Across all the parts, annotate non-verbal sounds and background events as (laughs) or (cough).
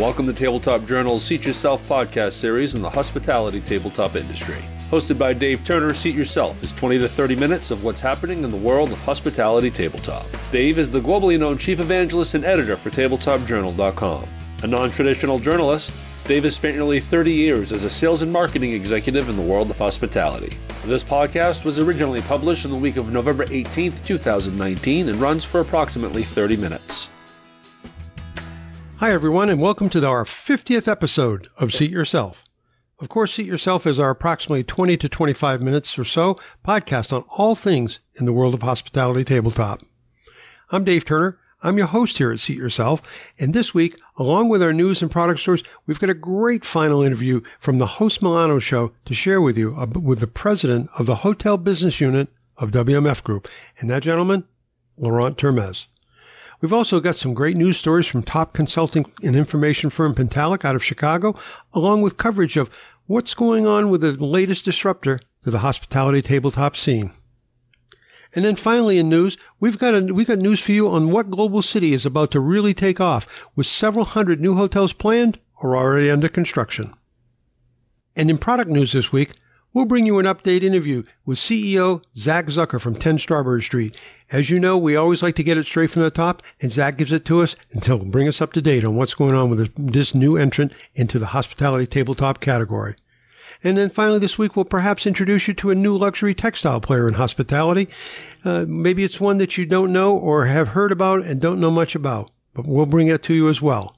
Welcome to Tabletop Journal's Seat Yourself podcast series in the hospitality tabletop industry. Hosted by Dave Turner, Seat Yourself is 20 to 30 minutes of what's happening in the world of hospitality tabletop. Dave is the globally known chief evangelist and editor for TabletopJournal.com. A non traditional journalist, Dave has spent nearly 30 years as a sales and marketing executive in the world of hospitality. This podcast was originally published in the week of November 18th, 2019, and runs for approximately 30 minutes. Hi, everyone, and welcome to our 50th episode of Seat Yourself. Of course, Seat Yourself is our approximately 20 to 25 minutes or so podcast on all things in the world of hospitality tabletop. I'm Dave Turner. I'm your host here at Seat Yourself. And this week, along with our news and product stories, we've got a great final interview from the Host Milano show to share with you uh, with the president of the hotel business unit of WMF Group. And that gentleman, Laurent Termez. We've also got some great news stories from top consulting and information firm Pentallect out of Chicago, along with coverage of what's going on with the latest disruptor to the hospitality tabletop scene. And then finally in news, we've got a, we've got news for you on what global city is about to really take off with several hundred new hotels planned or already under construction. And in product news this week, We'll bring you an update interview with CEO Zach Zucker from 10 Strawberry Street. As you know, we always like to get it straight from the top, and Zach gives it to us until bring us up to date on what's going on with this new entrant into the hospitality tabletop category. And then finally this week, we'll perhaps introduce you to a new luxury textile player in hospitality. Uh, maybe it's one that you don't know or have heard about and don't know much about, but we'll bring it to you as well.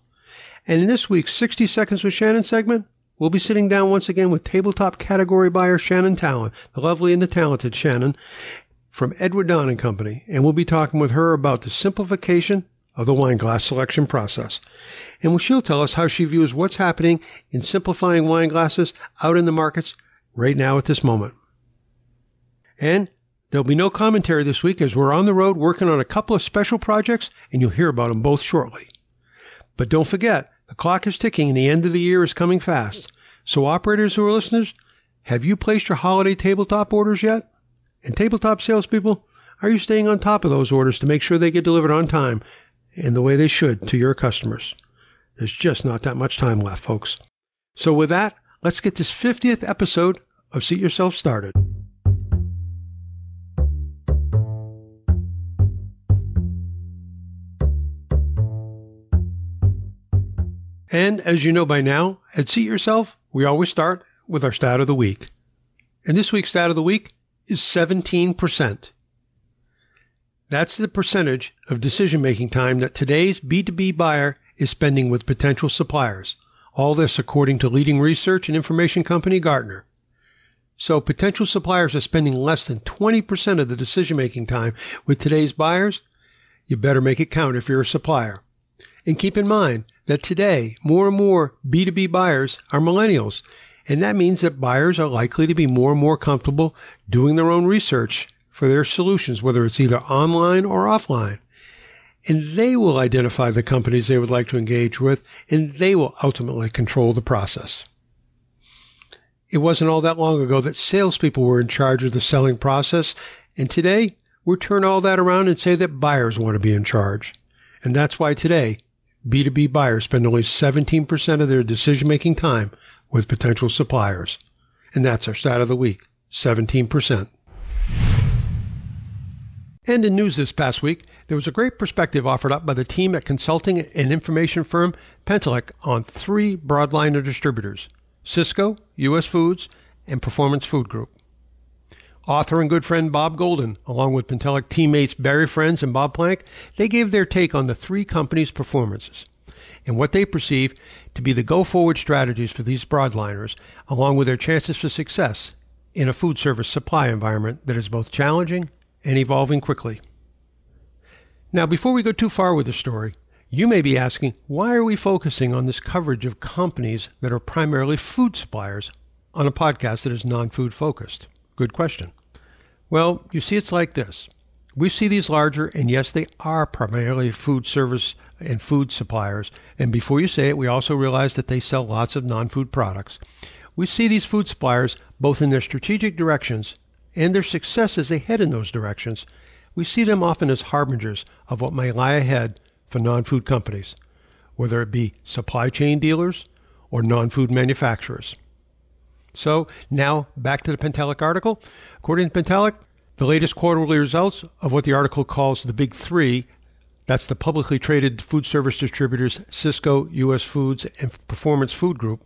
And in this week's 60 Seconds with Shannon segment, We'll be sitting down once again with tabletop category buyer Shannon Talon, the lovely and the talented Shannon from Edward Don and Company, and we'll be talking with her about the simplification of the wine glass selection process. And she'll tell us how she views what's happening in simplifying wine glasses out in the markets right now at this moment. And there'll be no commentary this week as we're on the road working on a couple of special projects, and you'll hear about them both shortly. But don't forget, the clock is ticking and the end of the year is coming fast. So operators who are listeners, have you placed your holiday tabletop orders yet? And tabletop salespeople, are you staying on top of those orders to make sure they get delivered on time and the way they should to your customers? There's just not that much time left, folks. So with that, let's get this 50th episode of Seat Yourself started. And as you know by now, at Seat Yourself, we always start with our stat of the week. And this week's stat of the week is 17%. That's the percentage of decision making time that today's B2B buyer is spending with potential suppliers. All this according to leading research and information company Gartner. So potential suppliers are spending less than 20% of the decision making time with today's buyers. You better make it count if you're a supplier. And keep in mind, that today more and more B2B buyers are millennials. And that means that buyers are likely to be more and more comfortable doing their own research for their solutions, whether it's either online or offline. And they will identify the companies they would like to engage with, and they will ultimately control the process. It wasn't all that long ago that salespeople were in charge of the selling process, and today we turn all that around and say that buyers want to be in charge. And that's why today B2B buyers spend only 17% of their decision making time with potential suppliers. And that's our stat of the week 17%. And in news this past week, there was a great perspective offered up by the team at consulting and information firm Pentallect on three broadliner distributors Sysco, US Foods, and Performance Food Group. Author and good friend Bob Goldin, along with Pentallect teammates Barry Friends and Bob Plank, they gave their take on the three companies' performances and what they perceive to be the go forward strategies for these broadliners, along with their chances for success in a food service supply environment that is both challenging and evolving quickly. Now, before we go too far with the story, you may be asking, why are we focusing on this coverage of companies that are primarily food suppliers on a podcast that is non food focused? Good question. Well, you see, it's like this. We see these larger, and yes, they are primarily food service and food suppliers. And before you say it, we also realize that they sell lots of non food products. We see these food suppliers both in their strategic directions and their success as they head in those directions. We see them often as harbingers of what may lie ahead for non food companies. whether it be supply chain dealers or non food manufacturers. So now back to the Pentallect article. According to Pentallect, the latest quarterly results of what the article calls the Big Three that's the publicly traded food service distributors Sysco, U.S. Foods, and Performance Food Group.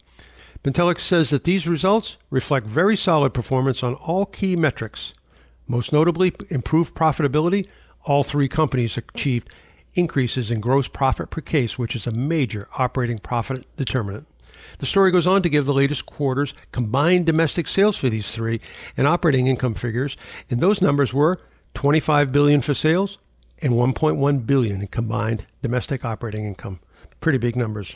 Pentallect says that these results reflect very solid performance on all key metrics. Most notably, improved profitability. All three companies achieved increases in gross profit per case, which is a major operating profit determinant. The story goes on to give the latest quarter's combined domestic sales for these three and operating income figures, and those numbers were 25 billion for sales and 1.1 billion in combined domestic operating income. Pretty big numbers.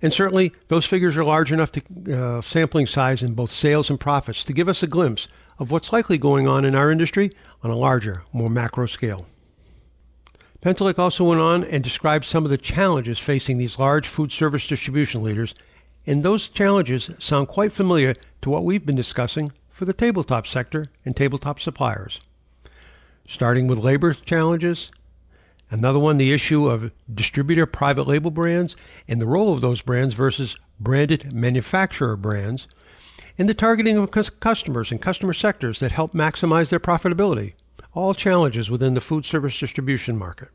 And certainly those figures are large enough to uh, sampling size in both sales and profits to give us a glimpse of what's likely going on in our industry on a larger, more macro scale. Pentallect also went on and described some of the challenges facing these large food service distribution leaders, and those challenges sound quite familiar to what we've been discussing for the tabletop sector and tabletop suppliers. Starting with labor challenges, another one, the issue of distributor private label brands and the role of those brands versus branded manufacturer brands, and the targeting of customers and customer sectors that help maximize their profitability all challenges within the food service distribution market.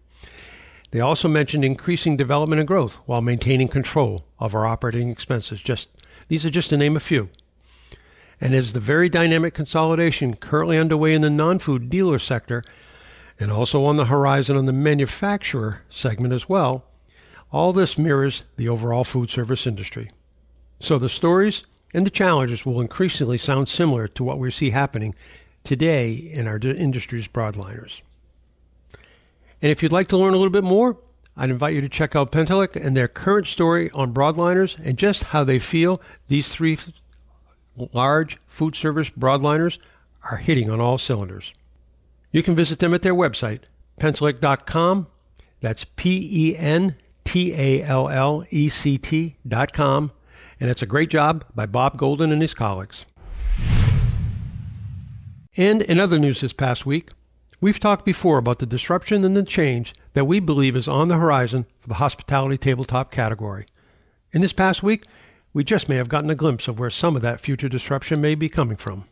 They also mentioned increasing development and growth while maintaining control of our operating expenses. Just these are just to name a few. And as the very dynamic consolidation currently underway in the non-food dealer sector and also on the horizon on the manufacturer segment as well, all this mirrors the overall food service industry. So the stories and the challenges will increasingly sound similar to what we see happening today in our industry's broadliners. And if you'd like to learn a little bit more, I'd invite you to check out Pentallect and their current story on broadliners and just how they feel these three large food service broadliners are hitting on all cylinders. You can visit them at their website, pentallect.com. That's P E N T A L L E C T.com. And it's a great job by Bob Goldin and his colleagues. And in other news this past week, we've talked before about the disruption and the change that we believe is on the horizon for the hospitality tabletop category. In this past week, we just may have gotten a glimpse of where some of that future disruption may be coming from.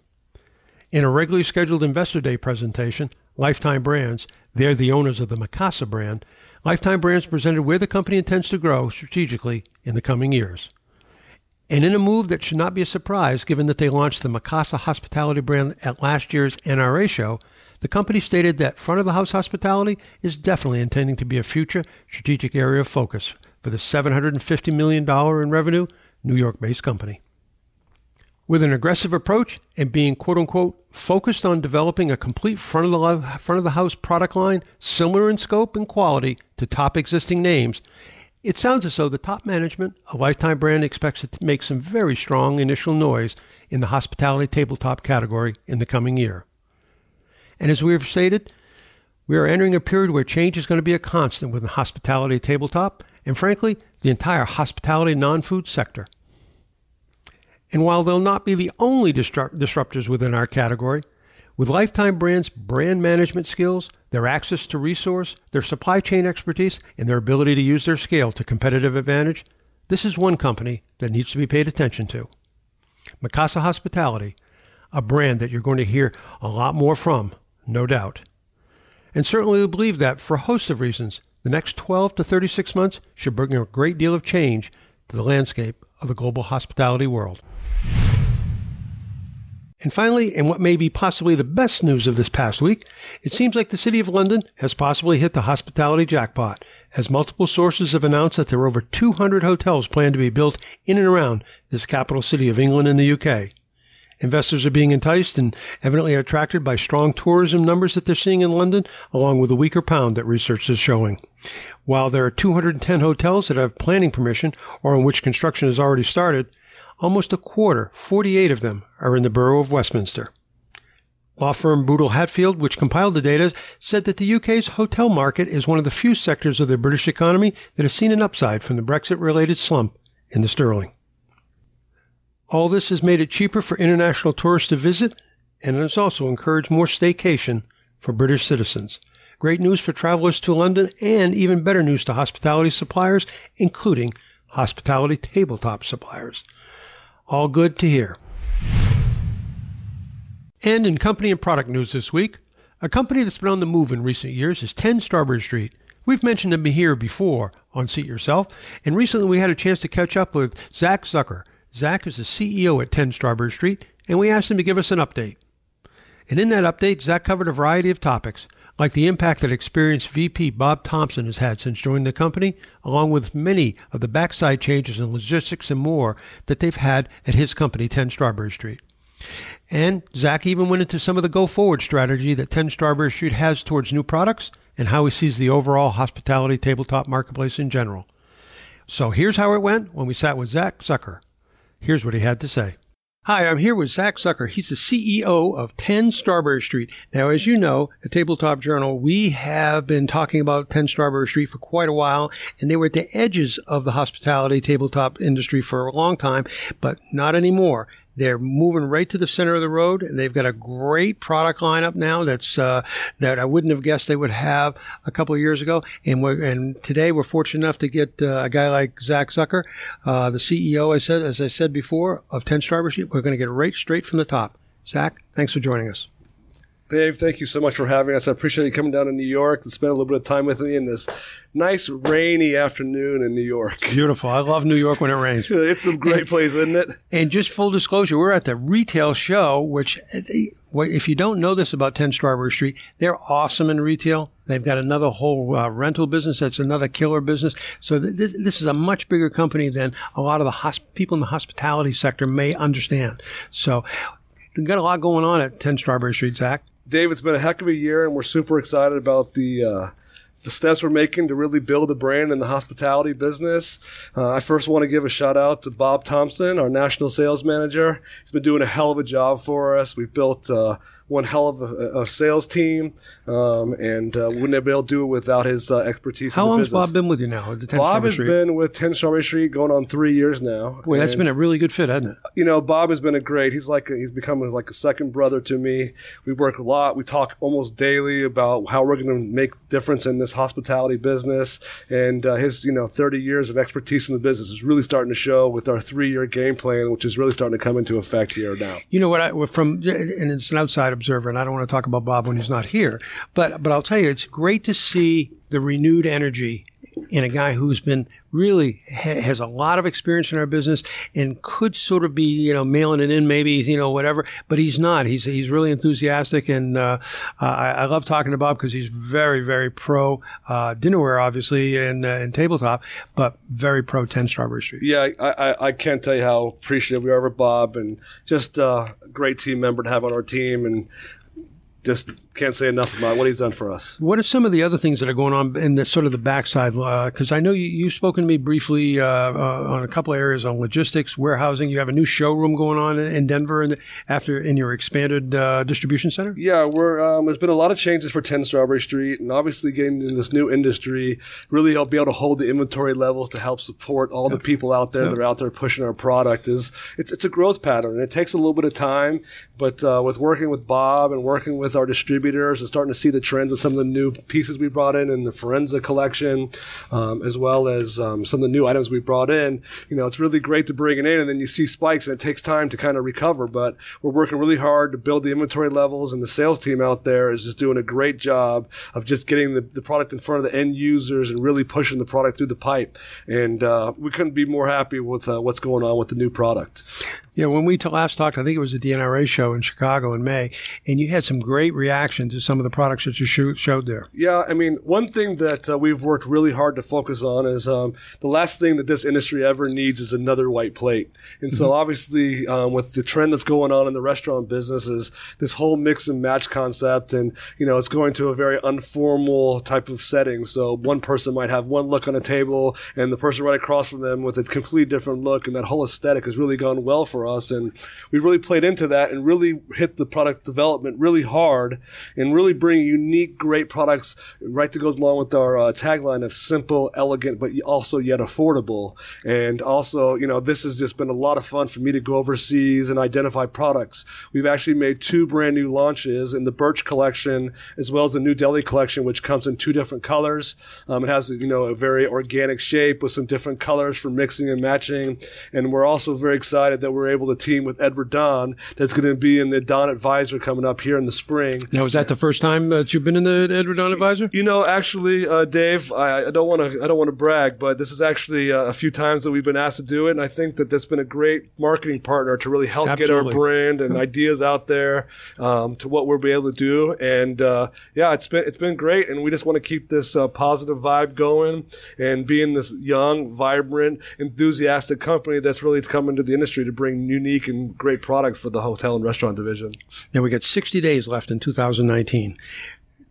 In a regularly scheduled Investor Day presentation, Lifetime Brands, they're the owners of the Mikasa brand, Lifetime Brands presented where the company intends to grow strategically in the coming years. And in a move that should not be a surprise given that they launched the Mikasa Hospitality brand at last year's NRA show, the company stated that front of the house hospitality is definitely intending to be a future strategic area of focus for the $750 million in revenue New York based company. With an aggressive approach and being quote unquote focused on developing a complete front of the front of the house product line similar in scope and quality to top existing names, it sounds as though the top management of Lifetime Brand expects it to make some very strong initial noise in the hospitality tabletop category in the coming year. And as we have stated, we are entering a period where change is going to be a constant within hospitality tabletop and, frankly, the entire hospitality non food sector. And while they'll not be the only disrupt- disruptors within our category, with Lifetime Brands' brand management skills, their access to resource, their supply chain expertise, and their ability to use their scale to competitive advantage, this is one company that needs to be paid attention to. Mikasa Hospitality, a brand that you're going to hear a lot more from, no doubt. And certainly we believe that for a host of reasons, the next 12 to 36 months should bring a great deal of change to the landscape of the global hospitality world. And finally, and what may be possibly the best news of this past week, it seems like the City of London has possibly hit the hospitality jackpot, as multiple sources have announced that there are over 200 hotels planned to be built in and around this capital city of England and the UK. Investors are being enticed and evidently attracted by strong tourism numbers that they're seeing in London, along with a weaker pound that research is showing. While there are 210 hotels that have planning permission or in which construction has already started, almost a quarter, 48 of them, are in the borough of Westminster. Law firm Boodle Hatfield, which compiled the data, said that the UK's hotel market is one of the few sectors of the British economy that has seen an upside from the Brexit related slump in the sterling. All this has made it cheaper for international tourists to visit, and it has also encouraged more staycation for British citizens. Great news for travelers to London and even better news to hospitality suppliers, including hospitality tabletop suppliers. All good to hear. And in company and product news this week, a company that's been on the move in recent years is 10 Strawberry Street. We've mentioned them here before on Seat Yourself, and recently we had a chance to catch up with Zach Zucker. Zach is the CEO at 10 Strawberry Street, and we asked him to give us an update. And in that update, Zach covered a variety of topics, like the impact that experienced VP Bob Thompson has had since joining the company, along with many of the backside changes in logistics and more that they've had at his company, 10 Strawberry Street. And Zach even went into some of the go forward strategy that 10 Strawberry Street has towards new products and how he sees the overall hospitality tabletop marketplace in general. So here's how it went when we sat with Zach Zucker. Here's what he had to say. Hi, I'm here with Zach Zucker. He's the CEO of 10 Strawberry Street. Now, as you know, at Tabletop Journal, we have been talking about 10 Strawberry Street for quite a while, and they were at the edges of the hospitality tabletop industry for a long time, but not anymore. They're moving right to the center of the road, and they've got a great product lineup now. That's uh, that I wouldn't have guessed they would have a couple of years ago. And we're, and today we're fortunate enough to get uh, a guy like Zach Zucker, uh, the CEO. I said, as I said before, of Ten Street. We're going to get right straight from the top. Zach, thanks for joining us. Dave, thank you so much for having us. I appreciate you coming down to New York and spending a little bit of time with me in this nice rainy afternoon in New York. Beautiful. I love New York when it rains. (laughs) it's a great and, place, isn't it? And just full disclosure, we're at the retail show, which if you don't know this about 10 Strawberry Street, they're awesome in retail. They've got another whole uh, rental business that's another killer business. So th- th- this is a much bigger company than a lot of the hosp- people in the hospitality sector may understand. So we've got a lot going on at 10 Strawberry Street, Zach. Dave, it's been a heck of a year, and we're super excited about the uh, the steps we're making to really build a brand in the hospitality business. Uh, I first want to give a shout out to Bob Thompson, our national sales manager. He's been doing a hell of a job for us. We've built. Uh, one hell of a, a sales team, um, and uh, wouldn't have been able to do it without his uh, expertise. How long has Bob been with you now? Bob has Street? been with 10 Strawberry Street going on three years now. Boy, that's been a really good fit, hasn't it? You know, Bob has been a great. He's like a, he's become like a second brother to me. We work a lot. We talk almost daily about how we're going to make difference in this hospitality business, and uh, his you know 30 years of expertise in the business is really starting to show with our three year game plan, which is really starting to come into effect here now. You know what? I, from and it's an outside observer, and I don't want to talk about Bob when he's not here. But but I'll tell you, it's great to see the renewed energy in a guy who's been really ha- has a lot of experience in our business and could sort of be you know mailing it in maybe you know whatever but he's not he's he's really enthusiastic and uh, I, I, love talking to Bob because he's very very pro uh, dinnerware obviously and, uh, and tabletop but very pro 10 Strawberry Street yeah I, I, I, can't tell you how appreciative we are of Bob and just uh, great team member to have on our team and just can't say enough about what he's done for us. What are some of the other things that are going on in the sort of the backside? Because uh, I know you, you've spoken to me briefly uh, uh, on a couple of areas on logistics, warehousing. You have a new showroom going on in, Denver, and after in your expanded uh, distribution center. Yeah, we're um, there's been a lot of changes for 10 Strawberry Street, and obviously getting in this new industry really help be able to hold the inventory levels to help support all the people out there that are out there pushing our product. Is it's it's a growth pattern, and it takes a little bit of time, but uh, with working with Bob and working with our distributors and starting to see the trends of some of the new pieces we brought in in the Forenza collection, um, as well as um, some of the new items we brought in. You know, it's really great to bring it in, and then you see spikes, and it takes time to kind of recover. But we're working really hard to build the inventory levels, and the sales team out there is just doing a great job of just getting the, the product in front of the end users and really pushing the product through the pipe. And uh, we couldn't be more happy with uh, what's going on with the new product. Yeah, when we last talked, I think it was at the NRA show in Chicago in May, and you had some great reaction to some of the products that you showed there. Yeah, I mean, one thing that uh, we've worked really hard to focus on is um, the last thing that this industry ever needs is another white plate. And so, mm-hmm. obviously, um, with the trend that's going on in the restaurant business, is this whole mix and match concept, and you know, it's going to a very informal type of setting. So, one person might have one look on a table, and the person right across from them with a completely different look, and that whole aesthetic has really gone well for us. And we've really played into that and really hit the product development really hard and really bring unique, great products right that goes along with our uh, tagline of simple, elegant, but also yet affordable. And also, you know, this has just been a lot of fun for me to go overseas and identify products. We've actually made two brand new launches in the Birch collection as well as the New Delhi collection, which comes in two different colors. Um, it has, you know, a very organic shape with some different colors for mixing and matching. And we're also very excited that we're able to team with Edward Don that's going to be in the Don Advisor coming up here in the spring. Now, is that the first time that you've been in the Edward Don Advisor? You know, actually, uh, Dave, I, I don't want to, I don't want to brag, but this is actually uh, a few times that we've been asked to do it. And I think that that's been a great marketing partner to really help Absolutely. get our brand and ideas out there um, to what we'll be able to do. And uh, yeah, it's been it's been great, and we just want to keep this uh, positive vibe going and being this young, vibrant, enthusiastic company that's really come into the industry to bring unique and great product for the hotel and restaurant division. Now we got 60 days left in 2019.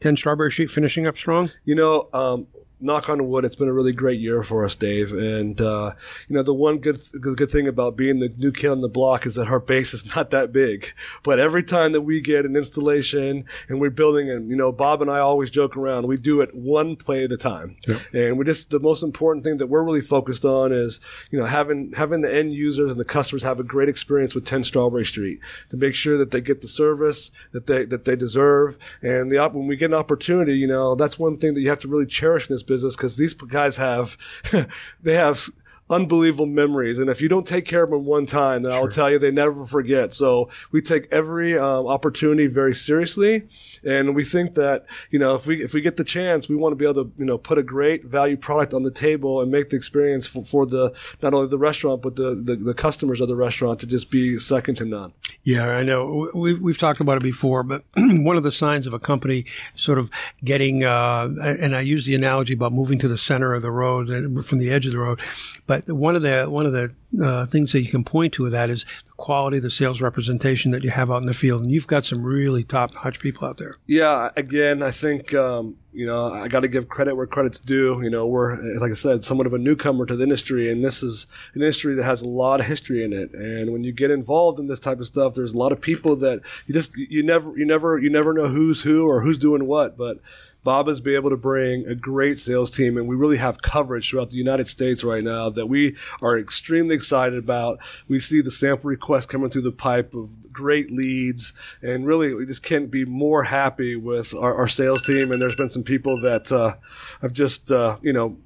10 Strawberry Street finishing up strong? You know, um, knock on wood, it's been a really great year for us, Dave. And uh, you know, the one good good thing about being the new kid on the block is that our base is (laughs) not that big. But every time that we get an installation and we're building, and you know, Bob and I always joke around, we do it one play at a time. Yep. And we just the most important thing that we're really focused on is you know having having the end users and the customers have a great experience with 10 Strawberry Street to make sure that they get the service that they that they deserve. And the op- when we get an opportunity, you know, that's one thing that you have to really cherish in this business because these guys have (laughs) they have unbelievable memories. And if you don't take care of them one time then i'll tell you they never forget. So we take every um, opportunity very seriously. And we think that you know if we if we get the chance we want to be able to you know put a great value product on the table and make the experience for, for the not only the restaurant but the, the the customers of the restaurant to just be second to none. Yeah, I know. We, we've talked about it before, but (clears throat) one of the signs of a company sort of getting, uh, and I use the analogy about moving to the center of the road uh, from the edge of the road, but one of the one of the uh, things that you can point to with that is the quality of the sales representation that you have out in the field, and you've got some really top notch people out there. Yeah, again, I think um, you know I got to give credit where credit's due. You know, we're like I said, somewhat of a newcomer to the industry, and this is an industry that has a lot of history in it. And when you get involved in this type of stuff, there's a lot of people that you just you never you never you never know who's who or who's doing what, but. Bob has been able to bring a great sales team, and we really have coverage throughout the United States right now that we are extremely excited about. We see the sample requests coming through the pipe of great leads, and really we just can't be more happy with our, our sales team. And there's been some people that uh, have just uh, you know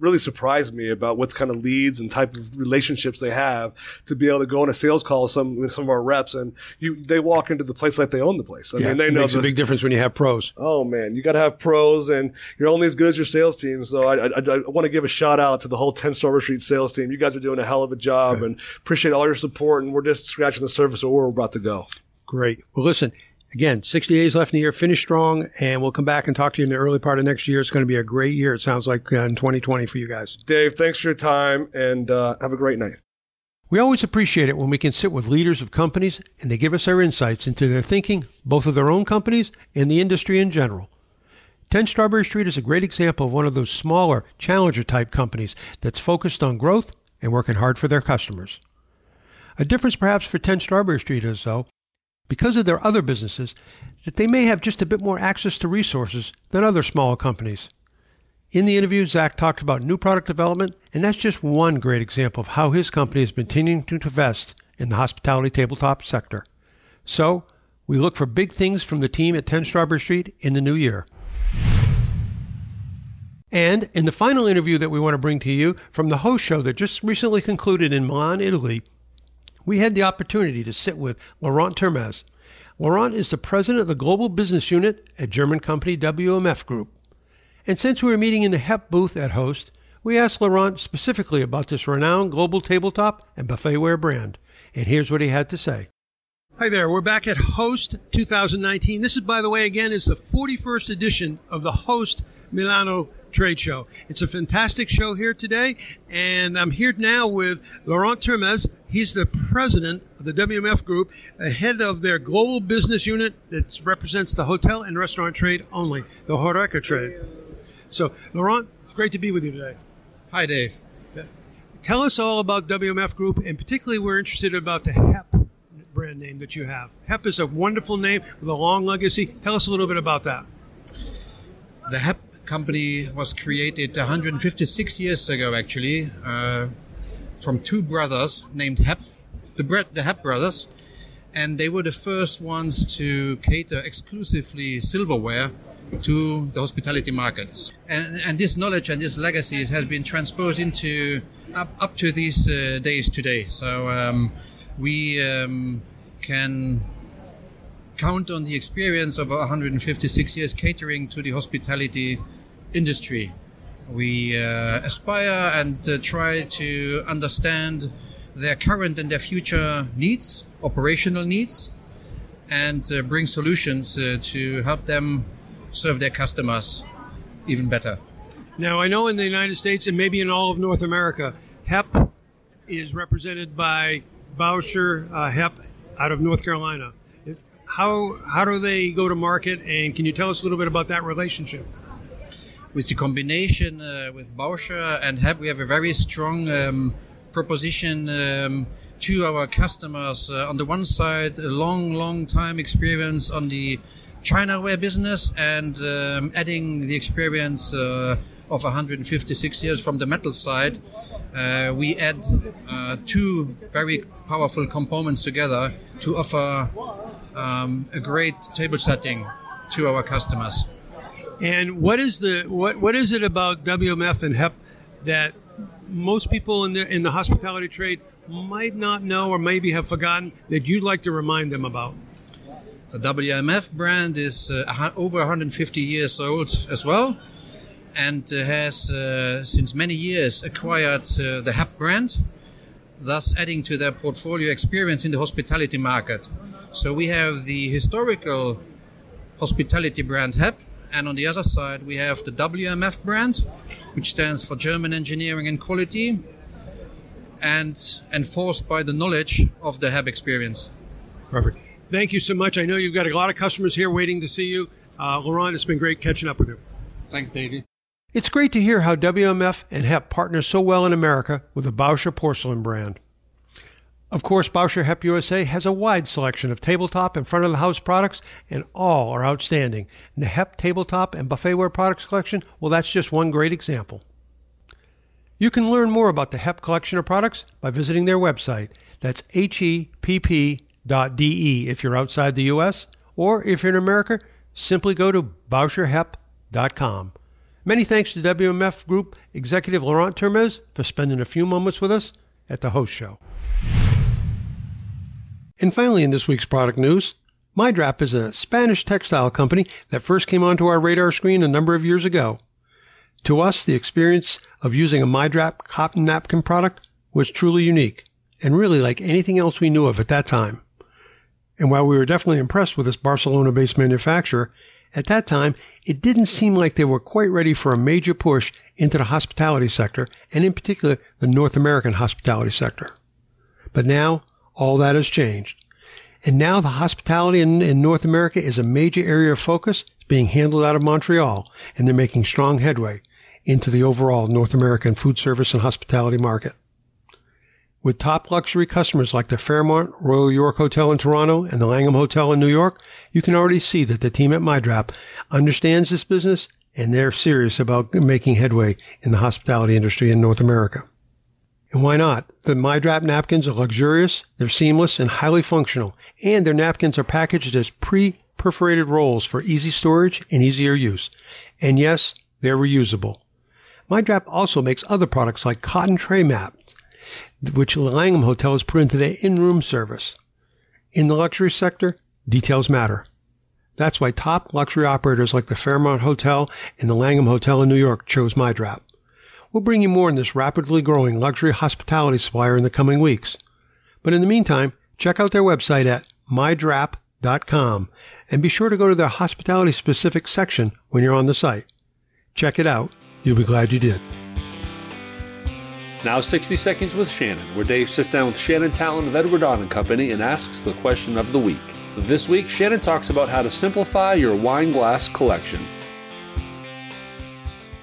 really surprised me about what kind of leads and type of relationships they have to be able to go on a sales call with some with some of our reps and you they walk into the place like they own the place. I Yeah, mean they it know makes the, a big difference when you have pros. Oh man, you got to have pros, and you're only as good as your sales team. So I, I, I want to give a shout out to the whole 10 Strawberry Street sales team. You guys are doing a hell of a job, and appreciate all your support. And we're just scratching the surface of where we're about to go. Great. Well, listen, again, 60 days left in the year. Finish strong, and we'll come back and talk to you in the early part of next year. It's going to be a great year. It sounds like uh, in 2020 for you guys. Dave, thanks for your time, and uh, have a great night. We always appreciate it when we can sit with leaders of companies and they give us their insights into their thinking, both of their own companies and the industry in general. 10 Strawberry Street is a great example of one of those smaller, challenger type companies that's focused on growth and working hard for their customers. A difference perhaps for 10 Strawberry Street is, though, because of their other businesses, that they may have just a bit more access to resources than other smaller companies. In the interview, Zach talked about new product development, and that's just one great example of how his company is continuing to invest in the hospitality tabletop sector. So, we look for big things from the team at 10 Strawberry Street in the new year. And in the final interview that we want to bring to you from the host show that just recently concluded in Milan, Italy, we had the opportunity to sit with Laurent Termez. Laurent is the president of the global business unit at German company WMF Group. And since we were meeting in the HEPP booth at Host, we asked Laurent specifically about this renowned global tabletop and buffetware brand. And here's what he had to say. Hi there, we're back at Host 2019. This is, by the way, again, is the 41st edition of the Host Milano Trade Show. It's a fantastic show here today, and I'm here now with Laurent Termez. He's the president of the WMF Group, head of their global business unit that represents the hotel and restaurant trade only, the Horeca trade. So, Laurent, great to be with you today. Hi, Dave. Tell us all about WMF Group, and particularly we're interested about the HEPP brand name that you have. HEPP is a wonderful name with a long legacy. Tell us a little bit about that. The HEPP company was created 156 years ago, actually, uh, from two brothers named HEPP, the, Bre- the HEPP brothers, and they were the first ones to cater exclusively silverware to the hospitality markets. And, and this knowledge and this legacy has been transposed into up, up to these uh, days today. So um, we um, can count on the experience of 156 years catering to the hospitality industry. We uh, aspire and uh, try to understand their current and their future needs, operational needs, and uh, bring solutions to help them serve their customers even better. Now, I know in the United States and maybe in all of North America, HEPP is represented by Bauscher uh, HEPP out of North Carolina. How, how do they go to market, and can you tell us a little bit about that relationship? With the combination uh, with Bauscher and HEPP, we have a very strong um, proposition um, to our customers. Uh, on the one side, a long, long time experience on the Chinaware business and um, adding the experience uh, of 156 years from the metal side, uh, we add uh, two very powerful components together to offer um, a great table setting to our customers. And what is the what what is it about WMF and HEPP that most people in the in the hospitality trade might not know or maybe have forgotten that you'd like to remind them about? The WMF brand is uh, over 150 years old as well, and uh, has uh, since many years acquired uh, the HEPP brand, thus adding to their portfolio experience in the hospitality market. So we have the historical hospitality brand HEPP, and on the other side we have the WMF brand, which stands for German Engineering and Quality, and enforced by the knowledge of the HEPP experience. Perfect. Thank you so much. I know you've got a lot of customers here waiting to see you. Uh, Laurent, it's been great catching up with you. Thanks, David. It's great to hear how WMF and HEPP partner so well in America with the Bauscher porcelain brand. Of course, Bauscher HEPP USA has a wide selection of tabletop and front of the house products, and all are outstanding. And the HEPP tabletop and buffetware products collection, well, that's just one great example. You can learn more about the HEPP collection of products by visiting their website. That's hepp.de if you're outside the U.S., or if you're in America, simply go to bauscherhepp.com. Many thanks to WMF Group Executive Laurent Termez for spending a few moments with us at the host show. And finally, in this week's product news, MyDrap is a Spanish textile company that first came onto our radar screen a number of years ago. To us, the experience of using a MyDrap cotton napkin product was truly unique and really like anything else we knew of at that time. And while we were definitely impressed with this Barcelona based manufacturer, at that time, it didn't seem like they were quite ready for a major push into the hospitality sector, and in particular, the North American hospitality sector. But now, all that has changed. And now the hospitality in, in, North America is a major area of focus. Being handled out of Montreal, and they're making strong headway into the overall North American food service and hospitality market. With top luxury customers like the Fairmont Royal York Hotel in Toronto and the Langham Hotel in New York, you can already see that the team at MyDrap understands this business and they're serious about making headway in the hospitality industry in North America. And why not? The MyDrap napkins are luxurious, they're seamless and highly functional, and their napkins are packaged as pre-perforated rolls for easy storage and easier use. And yes, they're reusable. MyDrap also makes other products like cotton tray mats, which the Langham Hotel has put into their in-room service. In the luxury sector, details matter. That's why top luxury operators like the Fairmont Hotel and the Langham Hotel in New York chose MyDrap. We'll bring you more on this rapidly growing luxury hospitality supplier in the coming weeks. But in the meantime, check out their website at mydrap.com and be sure to go to their hospitality specific section when you're on the site. Check it out. You'll be glad you did. Now 60 Seconds with Shannon, where Dave sits down with Shannon Talon of Edward Don and Company and asks the question of the week. This week, Shannon talks about how to simplify your wine glass collection.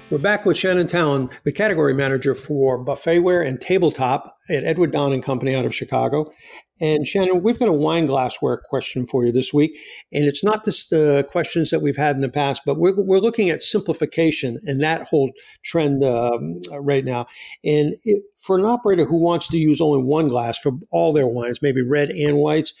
We're back with Shannon Talon, the category manager for buffetware and tabletop at Edward Don and Company out of Chicago. And Shannon, we've got a wine glassware question for you this week. And it's not just the questions that we've had in the past, but we're, we're looking at simplification and that whole trend um, right now. And it, for an operator who wants to use only one glass for all their wines, maybe red and whites,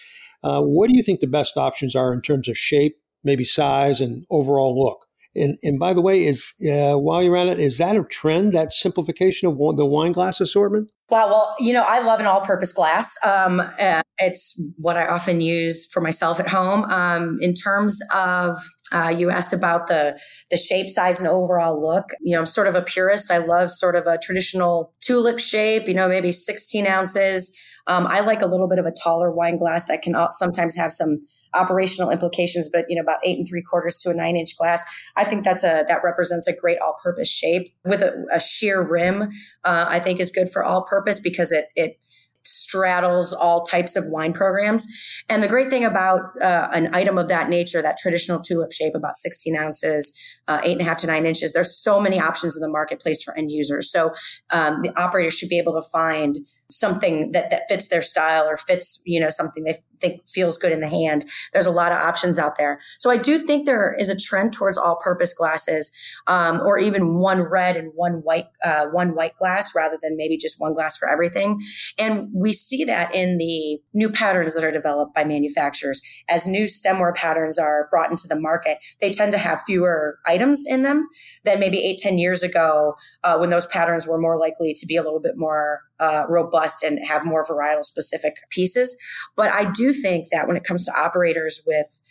uh, what do you think the best options are in terms of shape, maybe size, and overall look? And, and by the way, is uh, while you're at it, is that a trend? That simplification of the wine glass assortment? Wow. Well, you know, I love an all-purpose glass. Um, uh, it's what I often use for myself at home. Um, in terms of, uh, you asked about the the shape, size, and overall look. You know, I'm sort of a purist. I love sort of a traditional tulip shape. You know, maybe 16 ounces. Um, I like a little bit of a taller wine glass that can sometimes have some operational implications, but you know, about eight and three quarters to a nine inch glass. I think that's a, that represents a great all purpose shape with a, a sheer rim. Uh, I think is good for all purpose because it, it, straddles all types of wine programs. And the great thing about uh, an item of that nature, that traditional tulip shape, about 16 ounces, uh, eight and a half to nine inches, there's so many options in the marketplace for end users. So um, the operator should be able to find something that, that fits their style or fits, you know, something they think feels good in the hand. There's a lot of options out there. So I do think there is a trend towards all purpose glasses, um, or even one red and one white, uh, one white glass rather than maybe just one glass for everything. And we see that in the new patterns that are developed by manufacturers. As new stemware patterns are brought into the market, they tend to have fewer items in them than maybe eight, ten years ago, uh, when those patterns were more likely to be a little bit more uh, robust and have more varietal specific pieces. But I do think that when it comes to operators with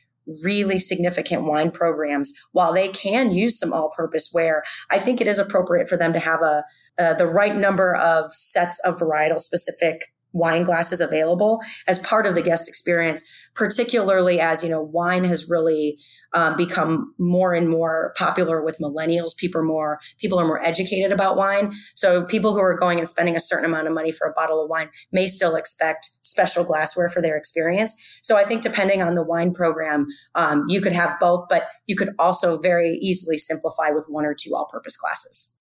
really significant wine programs, while they can use some all purpose ware, I think it is appropriate for them to have a, uh, the right number of sets of varietal specific wine glasses available as part of the guest experience, particularly as, you know, wine has really um, become more and more popular with millennials. People are more, people are more educated about wine. So people who are going and spending a certain amount of money for a bottle of wine may still expect special glassware for their experience. So I think depending on the wine program, um, you could have both, but you could also very easily simplify with one or two all purpose glasses.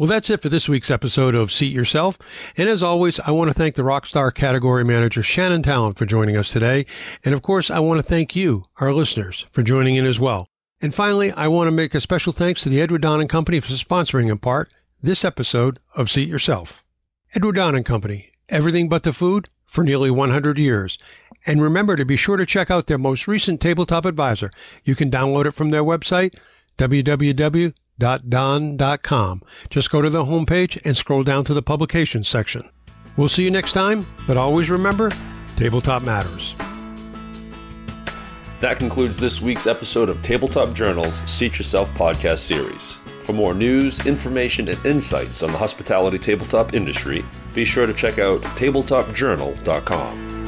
Well, that's it for this week's episode of Seat Yourself. And as always, I want to thank the Rockstar category manager, Shannon Talon, for joining us today. And of course, I want to thank you, our listeners, for joining in as well. And finally, I want to make a special thanks to the Edward Don and Company for sponsoring in part this episode of Seat Yourself. Edward Don and Company, everything but the food for nearly 100 years. And remember to be sure to check out their most recent tabletop advisor. You can download it from their website, www www.don.com. Just go to the homepage and scroll down to the publications section. We'll see you next time, but always remember tabletop matters. That concludes this week's episode of Tabletop Journal's Seat Yourself podcast series. For more news, information, and insights on the hospitality tabletop industry, be sure to check out tabletopjournal.com.